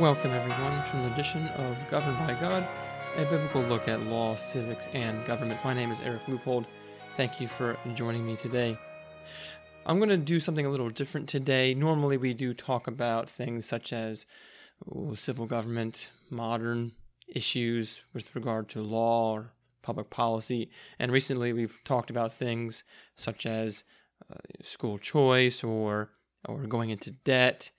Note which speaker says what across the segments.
Speaker 1: Welcome, everyone, to an edition of Governed by God, a biblical look at law, civics, and government. My name is Eric Leupold. Thank you for joining me today. I'm going to do something a little different today. Normally, we do talk about things such as ooh, civil government, modern issues with regard to law or public policy, and recently we've talked about things such as uh, school choice or or going into debt,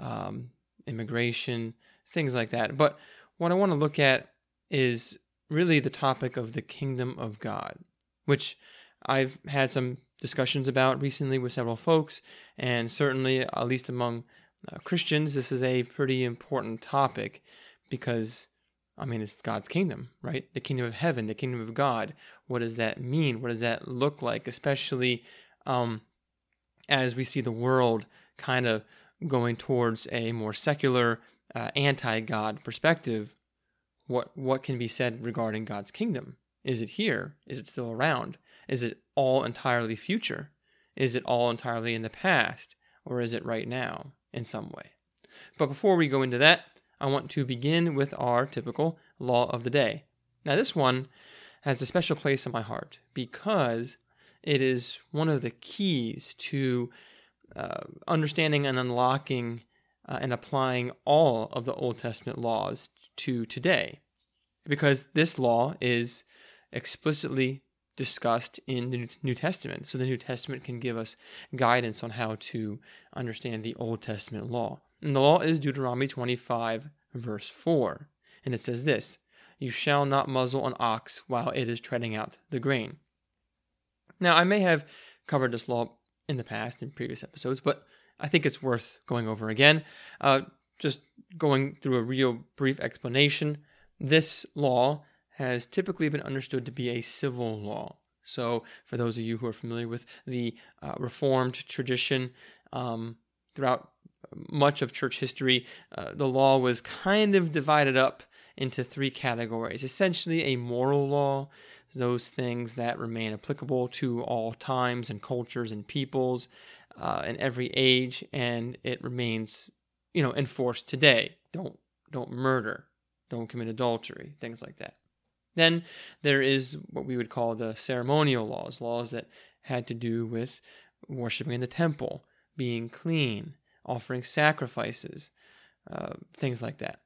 Speaker 1: um, immigration, things like that. But what I want to look at is really the topic of the kingdom of God, which I've had some discussions about recently with several folks, and certainly, at least among uh, Christians, this is a pretty important topic because, I mean, it's God's kingdom, right? The kingdom of heaven, the kingdom of God. What does that mean? What does that look like? Especially um, as we see the world kind of going towards a more secular, uh, anti-God perspective. What what can be said regarding God's kingdom? Is it here? Is it still around? Is it all entirely future? Is it all entirely in the past? Or is it right now in some way? But before we go into that, I want to begin with our typical law of the day. Now, this one has a special place in my heart because it is one of the keys to uh, understanding and unlocking uh, and applying all of the Old Testament laws to today. Because this law is explicitly discussed in the New Testament. So the New Testament can give us guidance on how to understand the Old Testament law. And the law is Deuteronomy 25, verse 4. And it says this You shall not muzzle an ox while it is treading out the grain. Now, I may have covered this law in the past in previous episodes, but I think it's worth going over again. Uh, just going through a real brief explanation. This law has typically been understood to be a civil law. So, for those of you who are familiar with the uh, Reformed tradition, um, throughout much of church history, uh, the law was kind of divided up into three categories. Essentially, a moral law, those things that remain applicable to all times and cultures and peoples uh, in every age, and it remains, you know, enforced today. Don't don't murder, don't commit adultery, things like that. Then there is what we would call the ceremonial laws, laws that had to do with worshiping in the temple, being clean, offering sacrifices, uh, things like that.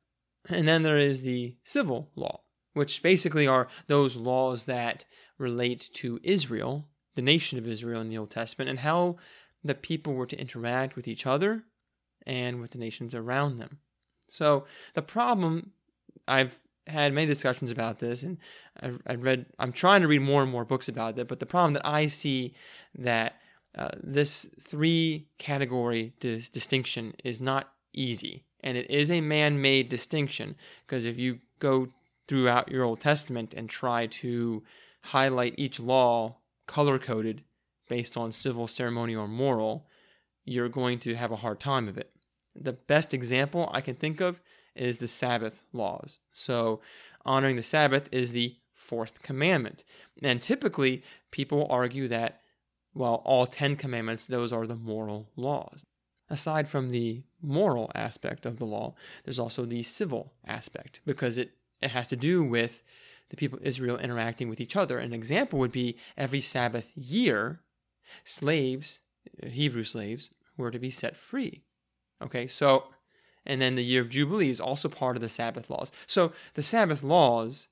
Speaker 1: And then there is the civil law, which basically are those laws that relate to Israel, the nation of Israel in the Old Testament, and how the people were to interact with each other and with the nations around them. So the problem, I've had many discussions about this, and I've, I've read, I'm trying to read more and more books about it, but the problem that I see that uh, this three category dis- distinction is not easy. And it is a man made distinction because if you go throughout your Old Testament and try to highlight each law color coded based on civil, ceremonial, or moral, you're going to have a hard time of it. The best example I can think of is the Sabbath laws. So, honoring the Sabbath is the fourth commandment. And typically, people argue that, well, all 10 commandments, those are the moral laws. Aside from the moral aspect of the law, there's also the civil aspect because it, it has to do with the people of Israel interacting with each other. An example would be every Sabbath year, slaves, Hebrew slaves, were to be set free. Okay, so, and then the year of Jubilee is also part of the Sabbath laws. So the Sabbath laws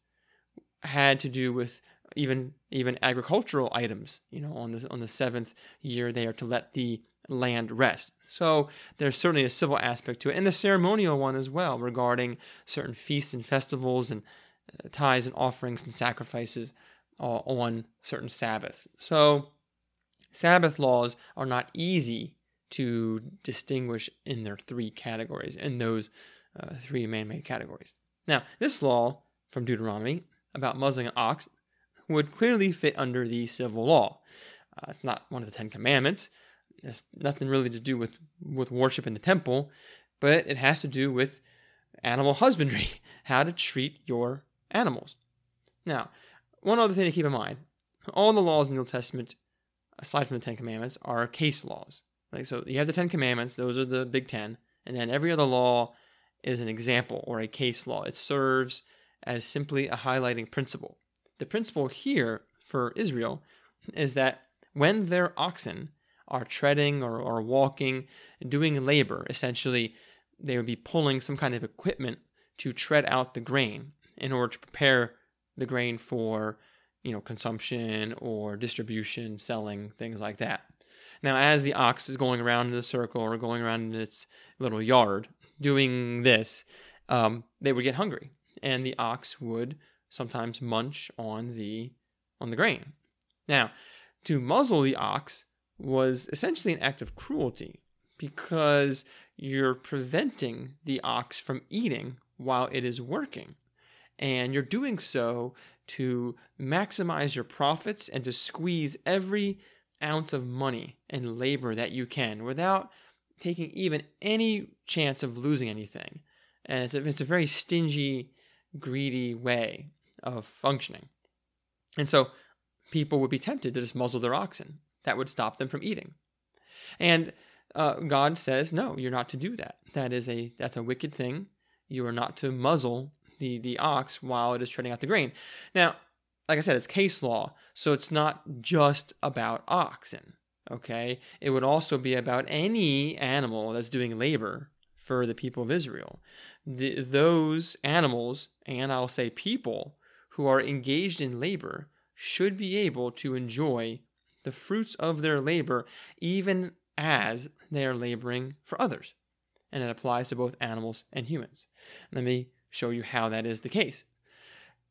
Speaker 1: had to do with even even agricultural items. You know, on the on the seventh year, they are to let the land rest. So there's certainly a civil aspect to it, and the ceremonial one as well regarding certain feasts and festivals and uh, tithes and offerings and sacrifices uh, on certain Sabbaths. So Sabbath laws are not easy to distinguish in their three categories, in those uh, three man made categories. Now, this law from Deuteronomy about muzzling an ox would clearly fit under the civil law. Uh, it's not one of the Ten Commandments, has nothing really to do with, with worship in the temple, but it has to do with animal husbandry, how to treat your animals. Now, one other thing to keep in mind all the laws in the Old Testament, aside from the Ten Commandments, are case laws. Like so, you have the Ten Commandments; those are the big ten, and then every other law is an example or a case law. It serves as simply a highlighting principle. The principle here for Israel is that when their oxen are treading or, or walking, doing labor, essentially, they would be pulling some kind of equipment to tread out the grain in order to prepare the grain for you know consumption or distribution selling things like that. Now as the ox is going around in a circle or going around in its little yard doing this um, they would get hungry and the ox would sometimes munch on the on the grain. Now to muzzle the ox was essentially an act of cruelty because you're preventing the ox from eating while it is working and you're doing so to maximize your profits and to squeeze every ounce of money and labor that you can without taking even any chance of losing anything. And it's a, it's a very stingy, greedy way of functioning. And so people would be tempted to just muzzle their oxen. That would stop them from eating. And uh, God says, no, you're not to do that. That is a that's a wicked thing. You are not to muzzle the the ox while it is treading out the grain. Now, like I said, it's case law, so it's not just about oxen. Okay, it would also be about any animal that's doing labor for the people of Israel. The, those animals, and I'll say people, who are engaged in labor should be able to enjoy the fruits of their labor even as they are laboring for others. And it applies to both animals and humans. Let me show you how that is the case.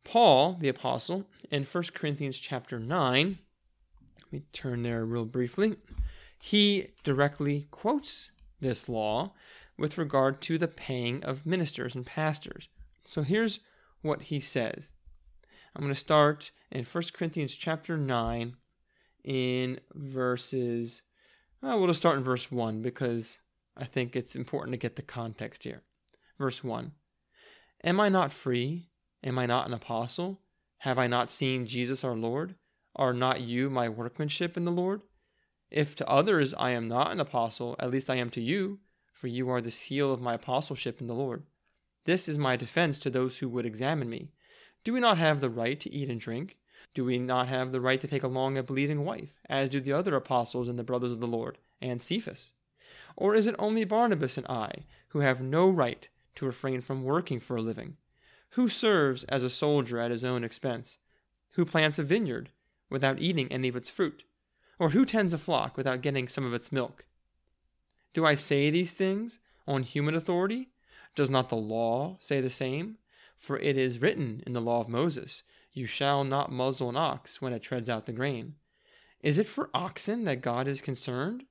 Speaker 1: Paul, the apostle, in 1 Corinthians chapter 9, let me turn there real briefly, he directly quotes this law with regard to the paying of ministers and pastors. So here's what he says. I'm going to start in 1 Corinthians chapter 9 in verses well, we'll just start in verse 1 because I think it's important to get the context here. Verse 1 Am I not free? Am I not an apostle? Have I not seen Jesus our Lord? Are not you my workmanship in the Lord? If to others I am not an apostle, at least I am to you, for you are the seal of my apostleship in the Lord. This is my defense to those who would examine me. Do we not have the right to eat and drink? Do we not have the right to take along a believing wife, as do the other apostles and the brothers of the Lord, and Cephas? Or is it only Barnabas and I, who have no right to refrain from working for a living? Who serves as a soldier at his own expense? Who plants a vineyard without eating any of its fruit? Or who tends a flock without getting some of its milk? Do I say these things on human authority? Does not the law say the same? For it is written in the law of Moses, You shall not muzzle an ox when it treads out the grain. Is it for oxen that God is concerned?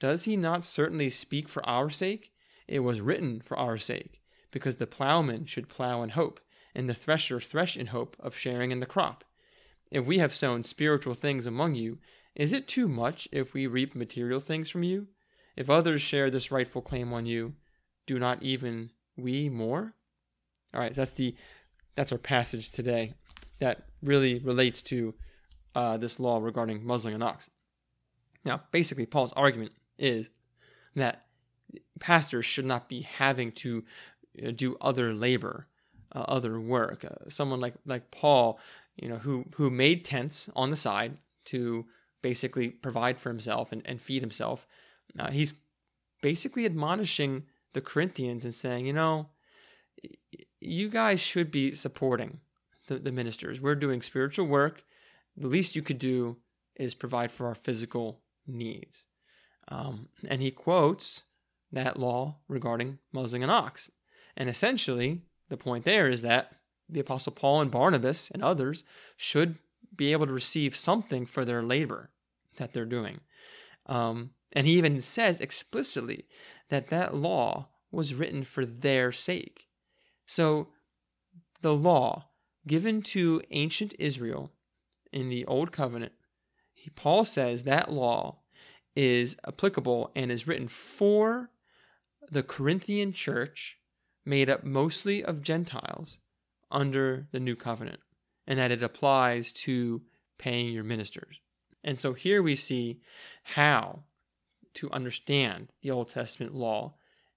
Speaker 1: Does he not certainly speak for our sake? It was written for our sake because the plowman should plow in hope, and the thresher thresh in hope of sharing in the crop. If we have sown spiritual things among you, is it too much if we reap material things from you? If others share this rightful claim on you, do not even we more? All right, so that's the that's our passage today that really relates to uh, this law regarding muzzling an ox. Now, basically, Paul's argument is that pastors should not be having to uh, do other labor, uh, other work. Uh, someone like like Paul, you know, who who made tents on the side to basically provide for himself and, and feed himself. Uh, he's basically admonishing the Corinthians and saying, you know, you guys should be supporting the, the ministers. We're doing spiritual work. The least you could do is provide for our physical needs. Um, and he quotes that law regarding muzzling an ox. And essentially, the point there is that the Apostle Paul and Barnabas and others should be able to receive something for their labor that they're doing. Um, and he even says explicitly that that law was written for their sake. So the law given to ancient Israel in the Old Covenant, Paul says that law is applicable and is written for the Corinthian church made up mostly of Gentiles under the new covenant, and that it applies to paying your ministers. And so here we see how to understand the Old Testament law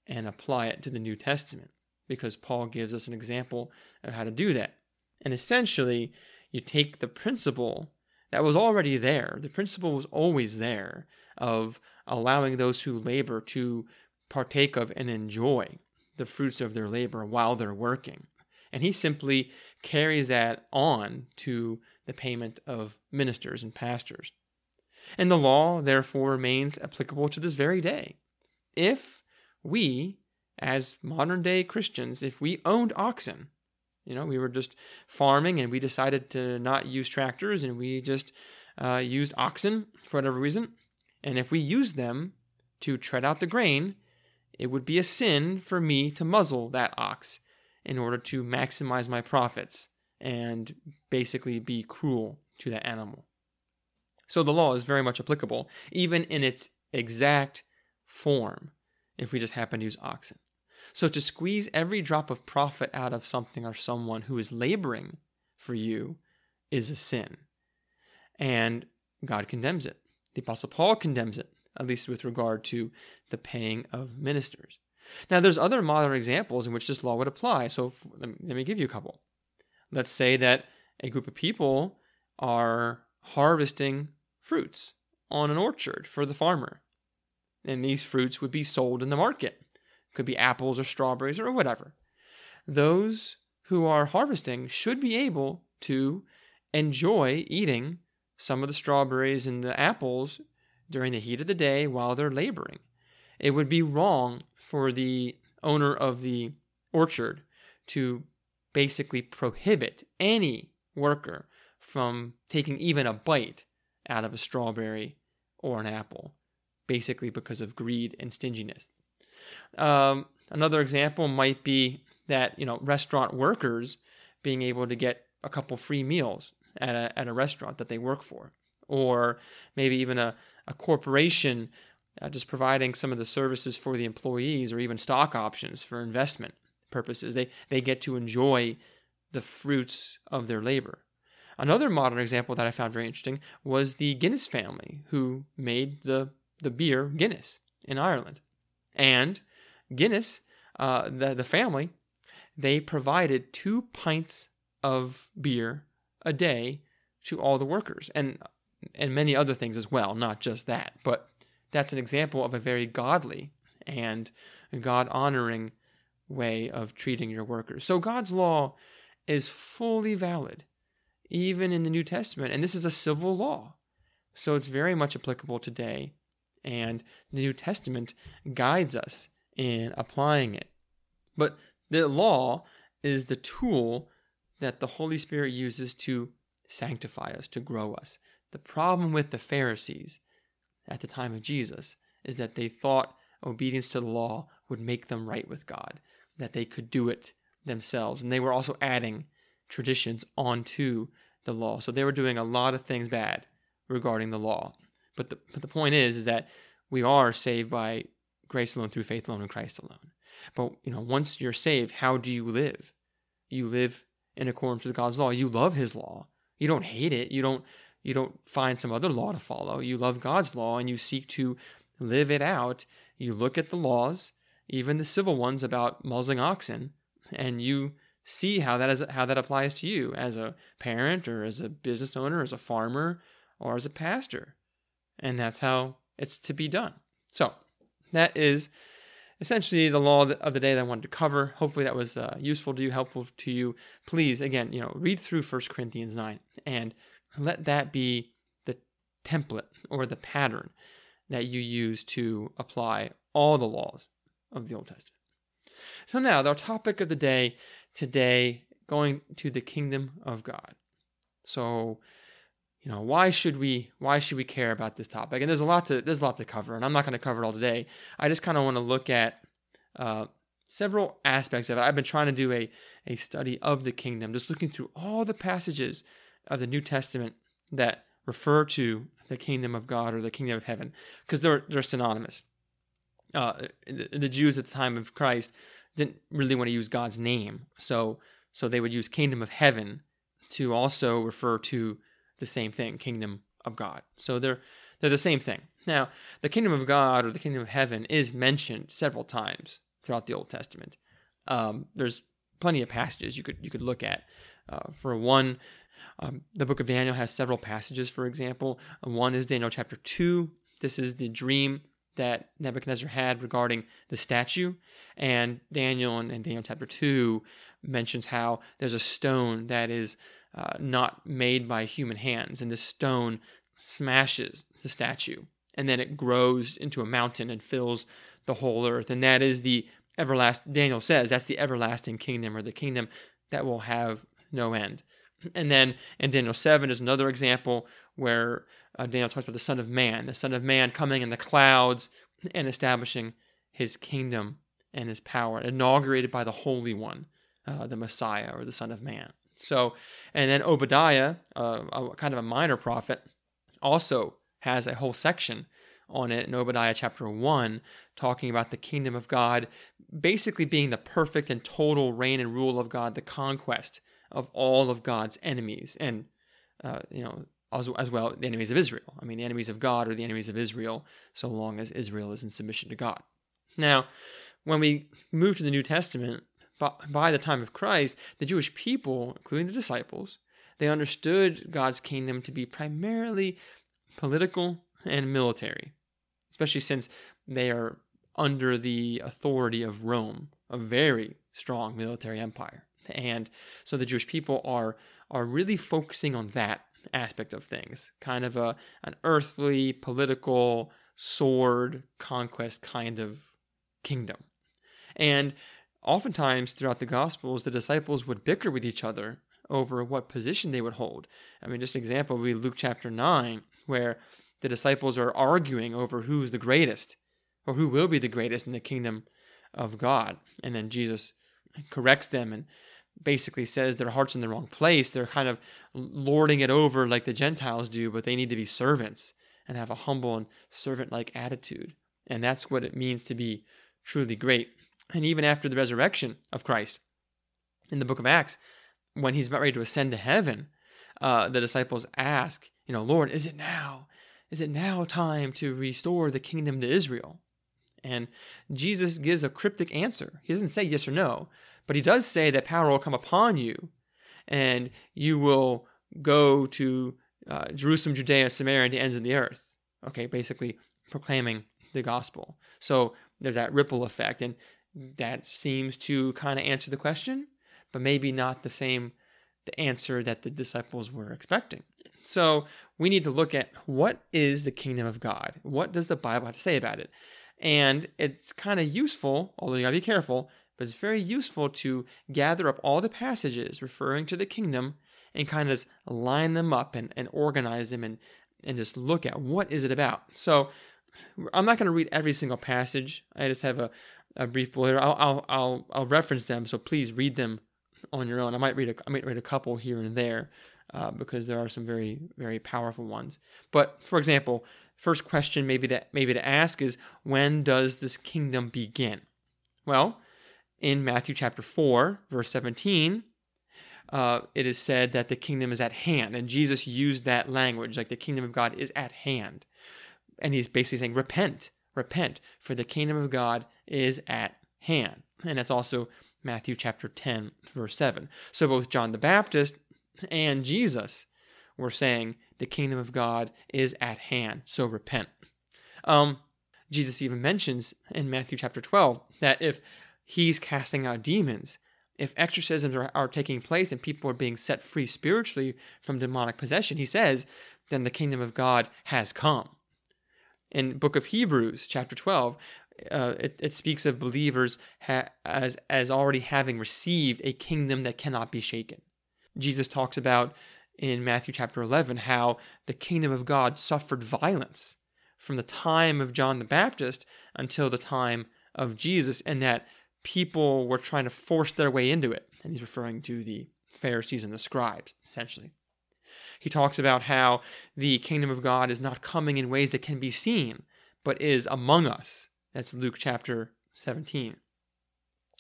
Speaker 1: and apply it to the New Testament. because Paul gives us an example of how to do that. And essentially, you take the principle that was already there, the principle was always there of allowing those who labor to partake of and enjoy the fruits of their labor while they're working. And he simply carries that on to the payment of ministers and pastors. And the law, therefore, remains applicable to this very day. If we, as modern day Christians, if we owned oxen, you know, we were just farming and we decided to not use tractors and we just uh, used oxen for whatever reason, and if we used them to tread out the grain, it would be a sin for me to muzzle that ox in order to maximize my profits and basically be cruel to that animal. So the law is very much applicable, even in its exact form, if we just happen to use oxen. So to squeeze every drop of profit out of something or someone who is laboring for you is a sin. And God condemns it. The Apostle Paul condemns it, at least with regard to the paying of ministers. Now, there's other modern examples in which this law would apply. So let me give you a couple. Let's say that a group of people are harvesting fruits on an orchard for the farmer. And these fruits would be sold in the market. Could be apples or strawberries or whatever. Those who are harvesting should be able to enjoy eating some of the strawberries and the apples during the heat of the day while they're laboring. It would be wrong for the owner of the orchard to basically prohibit any worker from taking even a bite out of a strawberry or an apple, basically because of greed and stinginess. Um, another example might be that you know restaurant workers being able to get a couple free meals at a, at a restaurant that they work for, or maybe even a, a corporation uh, just providing some of the services for the employees, or even stock options for investment purposes. They they get to enjoy the fruits of their labor. Another modern example that I found very interesting was the Guinness family who made the, the beer Guinness in Ireland. And Guinness, uh, the, the family, they provided two pints of beer a day to all the workers and and many other things as well, not just that. But that's an example of a very godly and God honoring way of treating your workers. So God's law is fully valid even in the New Testament. And this is a civil law. So it's very much applicable today. And the New Testament guides us in applying it. But the law is the tool that the Holy Spirit uses to sanctify us, to grow us. The problem with the Pharisees at the time of Jesus is that they thought obedience to the law would make them right with God, that they could do it themselves. And they were also adding traditions onto the law. So they were doing a lot of things bad regarding the law. But the, but the point is, is that we are saved by grace alone, through faith alone, in Christ alone. But you know, once you're saved, how do you live? You live in accordance with God's law. You love His law. You don't hate it. You don't you don't find some other law to follow. You love God's law and you seek to live it out. You look at the laws, even the civil ones about muzzling oxen, and you see how that is how that applies to you as a parent or as a business owner, as a farmer, or as a pastor. And that's how it's to be done. So that is essentially the law of the day that I wanted to cover. Hopefully that was uh, useful to you, helpful to you. Please, again, you know, read through 1 Corinthians 9 and let that be the template or the pattern that you use to apply all the laws of the Old Testament. So now, our topic of the day today, going to the kingdom of God. So, you know, why should we why should we care about this topic? And there's a lot to there's a lot to cover, and I'm not going to cover it all today. I just kind of want to look at uh, several aspects of it. I've been trying to do a a study of the kingdom, just looking through all the passages of the New Testament that refer to the kingdom of God or the kingdom of heaven, because they're they're synonymous. Uh, the, the Jews at the time of Christ didn't really want to use God's name. So so they would use kingdom of heaven to also refer to the same thing, kingdom of God. So they're they're the same thing. Now, the kingdom of God or the kingdom of heaven is mentioned several times throughout the Old Testament. Um, there's plenty of passages you could you could look at. Uh, for one, um, the book of Daniel has several passages. For example, one is Daniel chapter two. This is the dream that Nebuchadnezzar had regarding the statue, and Daniel in Daniel chapter two mentions how there's a stone that is uh, not made by human hands, and this stone smashes the statue, and then it grows into a mountain and fills the whole earth, and that is the everlasting. Daniel says that's the everlasting kingdom, or the kingdom that will have no end. And then in Daniel 7 is another example where uh, Daniel talks about the Son of Man, the Son of Man coming in the clouds and establishing his kingdom and his power, inaugurated by the Holy One, uh, the Messiah or the Son of Man. So, and then Obadiah, uh, a, kind of a minor prophet, also has a whole section on it in Obadiah chapter 1, talking about the kingdom of God basically being the perfect and total reign and rule of God, the conquest of all of God's enemies, and, uh, you know, as, as well the enemies of Israel. I mean, the enemies of God are the enemies of Israel, so long as Israel is in submission to God. Now, when we move to the New Testament, by the time of Christ, the Jewish people, including the disciples, they understood God's kingdom to be primarily political and military, especially since they are under the authority of Rome, a very strong military empire. And so the Jewish people are are really focusing on that aspect of things, kind of a an earthly, political, sword conquest kind of kingdom. And Oftentimes, throughout the Gospels, the disciples would bicker with each other over what position they would hold. I mean, just an example would be Luke chapter 9, where the disciples are arguing over who's the greatest or who will be the greatest in the kingdom of God. And then Jesus corrects them and basically says their heart's in the wrong place. They're kind of lording it over like the Gentiles do, but they need to be servants and have a humble and servant like attitude. And that's what it means to be truly great and even after the resurrection of Christ in the book of Acts, when he's about ready to ascend to heaven, uh, the disciples ask, you know, Lord, is it now? Is it now time to restore the kingdom to Israel? And Jesus gives a cryptic answer. He doesn't say yes or no, but he does say that power will come upon you and you will go to uh, Jerusalem, Judea, Samaria, and the ends of the earth. Okay, basically proclaiming the gospel. So there's that ripple effect. And Mm. that seems to kind of answer the question, but maybe not the same the answer that the disciples were expecting. So we need to look at what is the kingdom of God? What does the Bible have to say about it? And it's kind of useful, although you gotta be careful, but it's very useful to gather up all the passages referring to the kingdom and kind of line them up and, and organize them and, and just look at what is it about. So I'm not going to read every single passage. I just have a, a brief bullet. I'll, I'll I'll I'll reference them, so please read them on your own. I might read a I might read a couple here and there uh, because there are some very very powerful ones. But for example, first question maybe that maybe to ask is when does this kingdom begin? Well, in Matthew chapter four, verse seventeen. Uh, it is said that the kingdom is at hand, and Jesus used that language, like the kingdom of God is at hand, and he's basically saying, "Repent, repent, for the kingdom of God is at hand. And that's also Matthew chapter 10, verse 7. So both John the Baptist and Jesus were saying the kingdom of God is at hand, so repent. Um, Jesus even mentions in Matthew chapter 12 that if he's casting out demons, if exorcisms are, are taking place and people are being set free spiritually from demonic possession, he says, then the kingdom of God has come. In book of Hebrews chapter 12, uh, it, it, speaks of believers ha- as as already having received a kingdom that cannot be shaken. Jesus talks about in Matthew chapter 11 how the kingdom of God suffered violence from the time of John the Baptist until the time of Jesus, and that people were trying to force their way into it. And he's referring to the Pharisees and the scribes, essentially. He talks about how the kingdom of God is not coming in ways that can be seen, but is among us that's Luke chapter 17.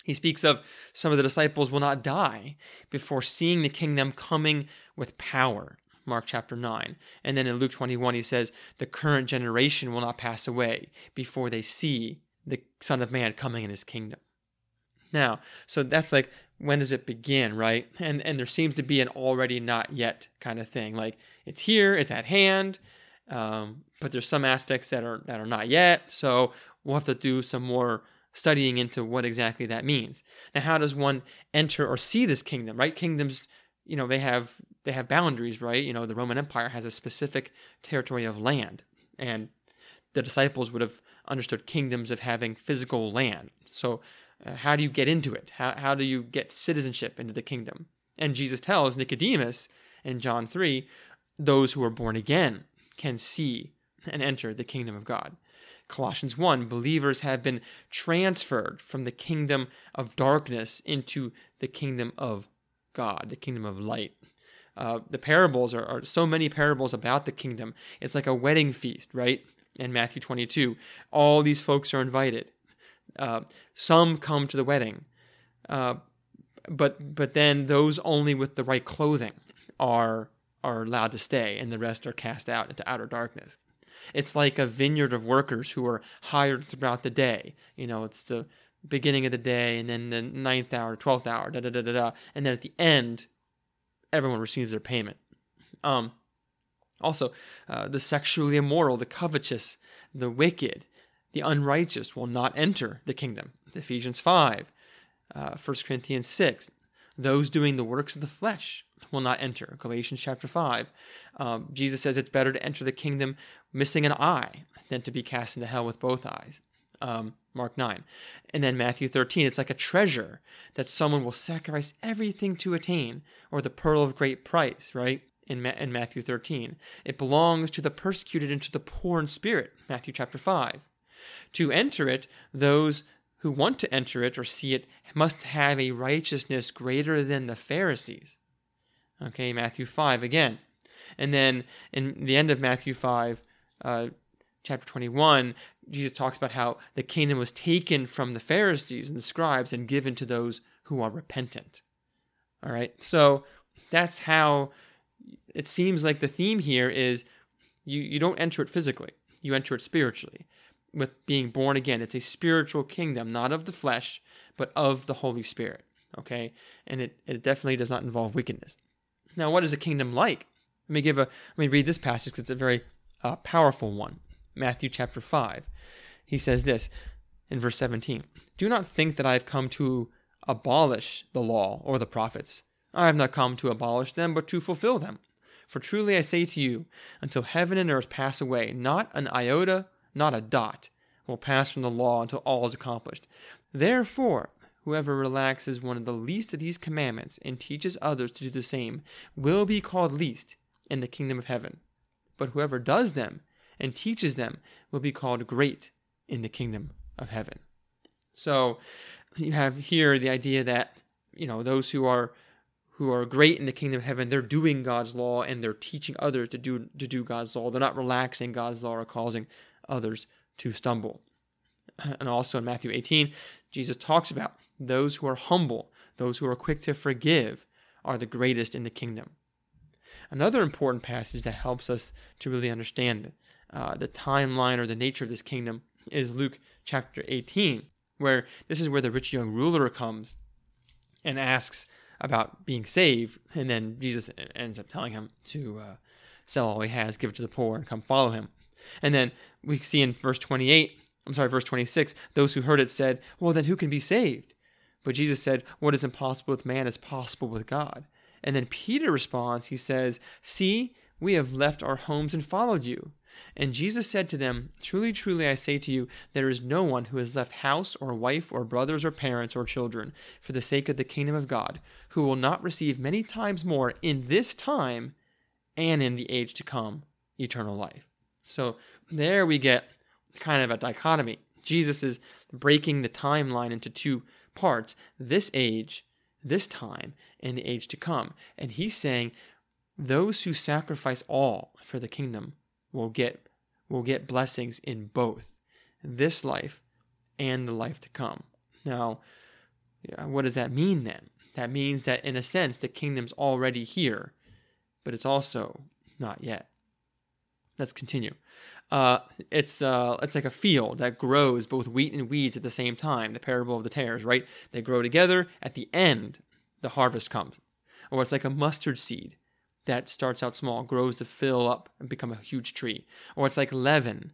Speaker 1: He speaks of some of the disciples will not die before seeing the kingdom coming with power. Mark chapter 9. And then in Luke 21, he says, The current generation will not pass away before they see the Son of Man coming in his kingdom. Now, so that's like when does it begin, right? And and there seems to be an already not yet kind of thing. Like it's here, it's at hand, um, but there's some aspects that are that are not yet. So we'll have to do some more studying into what exactly that means. Now, how does one enter or see this kingdom? Right? Kingdoms, you know, they have they have boundaries, right? You know, the Roman Empire has a specific territory of land, and the disciples would have understood kingdoms of having physical land. So, uh, how do you get into it? How, how do you get citizenship into the kingdom? And Jesus tells Nicodemus in John 3 those who are born again can see and enter the kingdom of God. Colossians 1 believers have been transferred from the kingdom of darkness into the kingdom of God, the kingdom of light. Uh, the parables are, are so many parables about the kingdom. It's like a wedding feast, right? In Matthew 22, all these folks are invited. Uh, some come to the wedding, uh, but but then those only with the right clothing are are allowed to stay, and the rest are cast out into outer darkness. It's like a vineyard of workers who are hired throughout the day. You know, it's the beginning of the day, and then the ninth hour, twelfth hour, da da da da da, and then at the end, everyone receives their payment. Um, also, uh, the sexually immoral, the covetous, the wicked, the unrighteous will not enter the kingdom. Ephesians 5, uh, 1 Corinthians 6. Those doing the works of the flesh will not enter. Galatians chapter 5. Um, Jesus says it's better to enter the kingdom missing an eye than to be cast into hell with both eyes. Um, Mark 9. And then Matthew 13, it's like a treasure that someone will sacrifice everything to attain, or the pearl of great price, right? In, Ma- in Matthew 13. It belongs to the persecuted and to the poor in spirit, Matthew chapter 5. To enter it, those who want to enter it or see it must have a righteousness greater than the Pharisees. Okay, Matthew 5 again. And then in the end of Matthew 5, uh, chapter 21, Jesus talks about how the kingdom was taken from the Pharisees and the scribes and given to those who are repentant. All right, so that's how it seems like the theme here is you, you don't enter it physically, you enter it spiritually with being born again. It's a spiritual kingdom, not of the flesh, but of the Holy Spirit. Okay, and it, it definitely does not involve wickedness. Now, what is a kingdom like? Let me give a let me read this passage because it's a very uh, powerful one. Matthew chapter five. He says this in verse 17: Do not think that I have come to abolish the law or the prophets. I have not come to abolish them, but to fulfill them. For truly I say to you, until heaven and earth pass away, not an iota, not a dot, will pass from the law until all is accomplished. Therefore, Whoever relaxes one of the least of these commandments and teaches others to do the same will be called least in the kingdom of heaven. But whoever does them and teaches them will be called great in the kingdom of heaven. So you have here the idea that you know those who are who are great in the kingdom of heaven, they're doing God's law and they're teaching others to do to do God's law. They're not relaxing God's law or causing others to stumble. And also in Matthew 18, Jesus talks about those who are humble, those who are quick to forgive, are the greatest in the kingdom. Another important passage that helps us to really understand uh, the timeline or the nature of this kingdom is Luke chapter 18, where this is where the rich young ruler comes and asks about being saved, and then Jesus ends up telling him to uh, sell all he has, give it to the poor, and come follow him. And then we see in verse 28, I'm sorry, verse 26, those who heard it said, Well, then who can be saved? But Jesus said, What is impossible with man is possible with God. And then Peter responds, He says, See, we have left our homes and followed you. And Jesus said to them, Truly, truly, I say to you, there is no one who has left house or wife or brothers or parents or children for the sake of the kingdom of God, who will not receive many times more in this time and in the age to come eternal life. So there we get kind of a dichotomy. Jesus is breaking the timeline into two parts this age, this time, and the age to come. And he's saying those who sacrifice all for the kingdom will get will get blessings in both this life and the life to come. Now, what does that mean then? That means that in a sense the kingdom's already here, but it's also not yet. Let's continue. Uh, it's uh, it's like a field that grows both wheat and weeds at the same time. The parable of the tares, right? They grow together. At the end, the harvest comes. Or it's like a mustard seed that starts out small, grows to fill up and become a huge tree. Or it's like leaven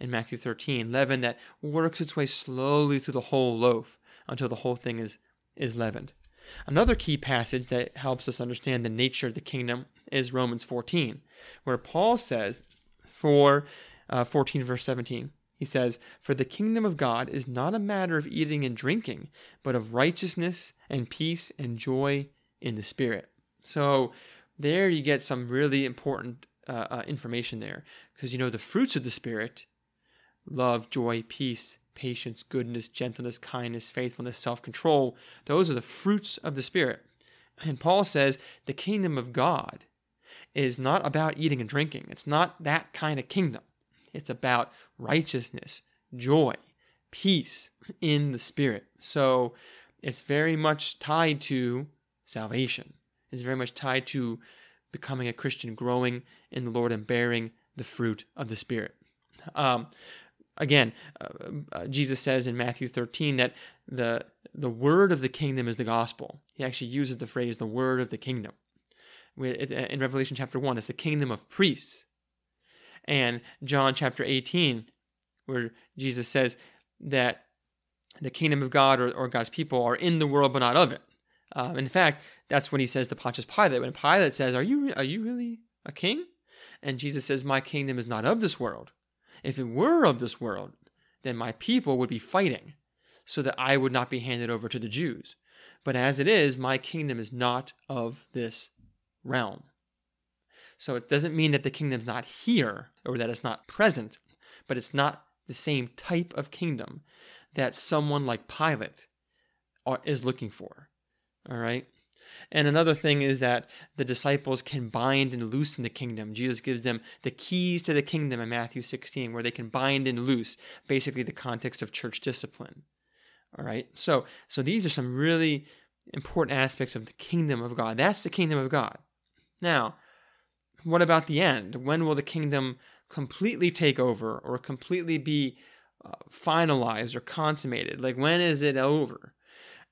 Speaker 1: in Matthew 13, leaven that works its way slowly through the whole loaf until the whole thing is is leavened. Another key passage that helps us understand the nature of the kingdom is Romans 14, where Paul says for uh, 14, verse 17. He says, For the kingdom of God is not a matter of eating and drinking, but of righteousness and peace and joy in the Spirit. So there you get some really important uh, uh, information there. Because you know, the fruits of the Spirit love, joy, peace, patience, goodness, gentleness, kindness, faithfulness, self control those are the fruits of the Spirit. And Paul says the kingdom of God is not about eating and drinking. It's not that kind of kingdom. It's about righteousness, joy, peace in the Spirit. So it's very much tied to salvation. It's very much tied to becoming a Christian, growing in the Lord, and bearing the fruit of the Spirit. Um, again, uh, uh, Jesus says in Matthew 13 that the the word of the kingdom is the gospel. He actually uses the phrase "the word of the kingdom." In Revelation chapter 1. It's the kingdom of priests. And John chapter 18, where Jesus says that the kingdom of God or, or God's people are in the world but not of it. Um, in fact, that's when he says to Pontius Pilate, when Pilate says, Are you, are you really a king? And Jesus says, My kingdom is not of this world. If it were of this world, then my people would be fighting so that I would not be handed over to the Jews. But as it is, my kingdom is not of this realm. So it doesn't mean that the kingdom's not here or that it's not present, but it's not the same type of kingdom that someone like Pilate is looking for. All right? And another thing is that the disciples can bind and loosen the kingdom. Jesus gives them the keys to the kingdom in Matthew 16, where they can bind and loose, basically the context of church discipline. All right? So, so these are some really important aspects of the kingdom of God. That's the kingdom of God. Now, what about the end? When will the kingdom completely take over or completely be uh, finalized or consummated? Like, when is it over?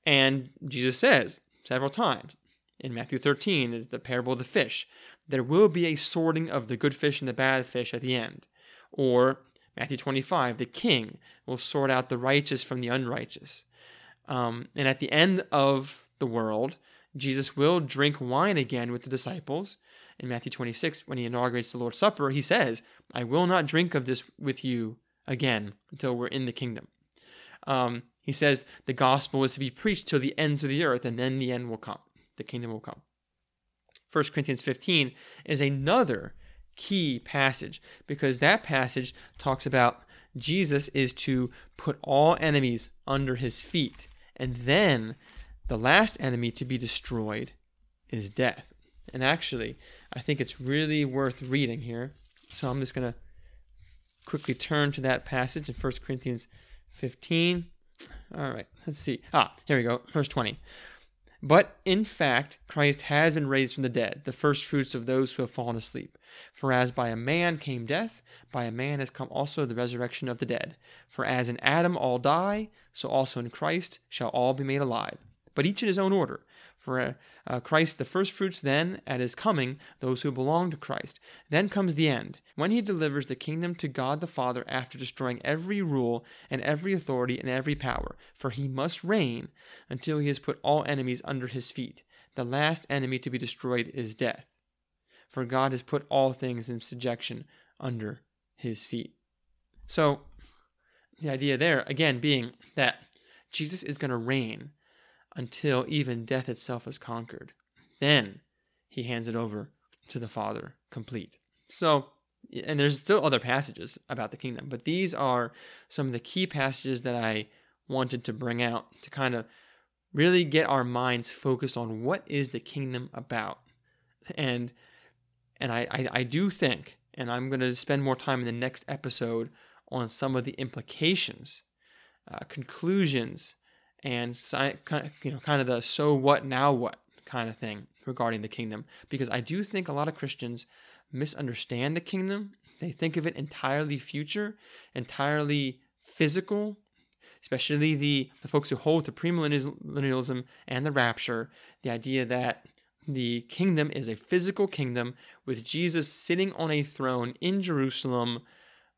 Speaker 1: And Jesus says several times in Matthew 13, is the parable of the fish, there will be a sorting of the good fish and the bad fish at the end. Or Matthew 25, the king will sort out the righteous from the unrighteous. Um, and at the end of the world, Jesus will drink wine again with the disciples. In Matthew 26, when he inaugurates the Lord's Supper, he says, I will not drink of this with you again until we're in the kingdom. Um, he says the gospel is to be preached till the ends of the earth, and then the end will come. The kingdom will come. 1 Corinthians 15 is another key passage because that passage talks about Jesus is to put all enemies under his feet. And then the last enemy to be destroyed is death. And actually, I think it's really worth reading here. So I'm just going to quickly turn to that passage in 1 Corinthians 15. All right, let's see. Ah, here we go. Verse 20. But in fact, Christ has been raised from the dead, the first fruits of those who have fallen asleep. For as by a man came death, by a man has come also the resurrection of the dead. For as in Adam all die, so also in Christ shall all be made alive but each in his own order. For uh, Christ the firstfruits, then, at his coming, those who belong to Christ. Then comes the end, when he delivers the kingdom to God the Father after destroying every rule and every authority and every power. For he must reign until he has put all enemies under his feet. The last enemy to be destroyed is death. For God has put all things in subjection under his feet. So, the idea there, again, being that Jesus is going to reign until even death itself is conquered. Then he hands it over to the Father complete. So, and there's still other passages about the kingdom, but these are some of the key passages that I wanted to bring out to kind of really get our minds focused on what is the kingdom about. And and I, I, I do think, and I'm going to spend more time in the next episode on some of the implications, uh, conclusions, and you know kind of the so what now what kind of thing regarding the kingdom because I do think a lot of Christians misunderstand the kingdom. they think of it entirely future, entirely physical, especially the, the folks who hold to premillennialism and the rapture, the idea that the kingdom is a physical kingdom with Jesus sitting on a throne in Jerusalem,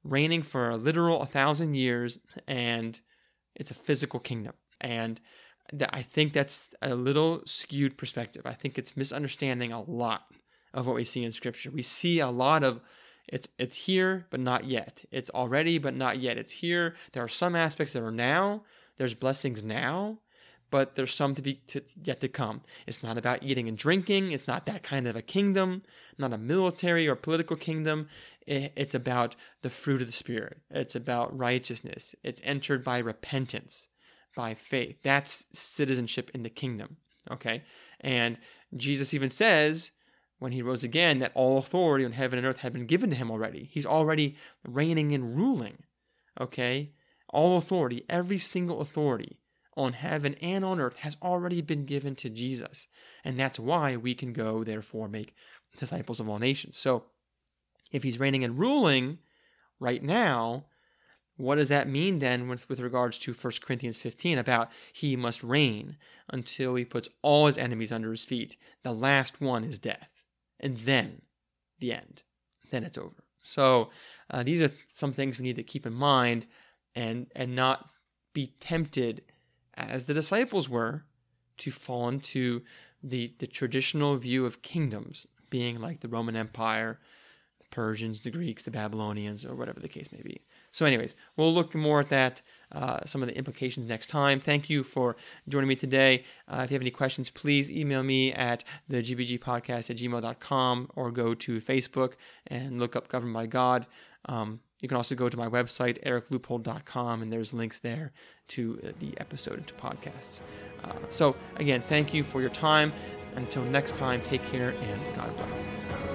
Speaker 1: reigning for a literal a thousand years, and it's a physical kingdom. And I think that's a little skewed perspective. I think it's misunderstanding a lot of what we see in Scripture. We see a lot of it's it's here but not yet. It's already but not yet. It's here. There are some aspects that are now. There's blessings now, but there's some to be to, yet to come. It's not about eating and drinking. It's not that kind of a kingdom, not a military or political kingdom. It, it's about the fruit of the spirit. It's about righteousness. It's entered by repentance, by faith. That's citizenship in the kingdom. Okay, and Jesus even says when he rose again that all authority on heaven and earth had been given to him already. He's already reigning and ruling. Okay, all authority, every single authority on heaven and on earth has already been given to Jesus. And that's why we can go, therefore, make disciples of all nations. So, if he's reigning and ruling right now, what does that mean then with, with regards to 1 Corinthians 15 about he must reign until he puts all his enemies under his feet? The last one is death. And then the end. Then it's over. So uh, these are some things we need to keep in mind and, and not be tempted as the disciples were, to fall into the, the traditional view of kingdoms, being like the Roman Empire, the Persians, the Greeks, the Babylonians, or whatever the case may be. So, anyways, we'll look more at that, uh, some of the implications next time. Thank you for joining me today. Uh, if you have any questions, please email me at the gbgpodcast at gmail.com or go to Facebook and look up Governed by God. Um, you can also go to my website, ericleupold.com, and there's links there to uh, the episode and to podcasts. Uh, so, again, thank you for your time. Until next time, take care and God bless.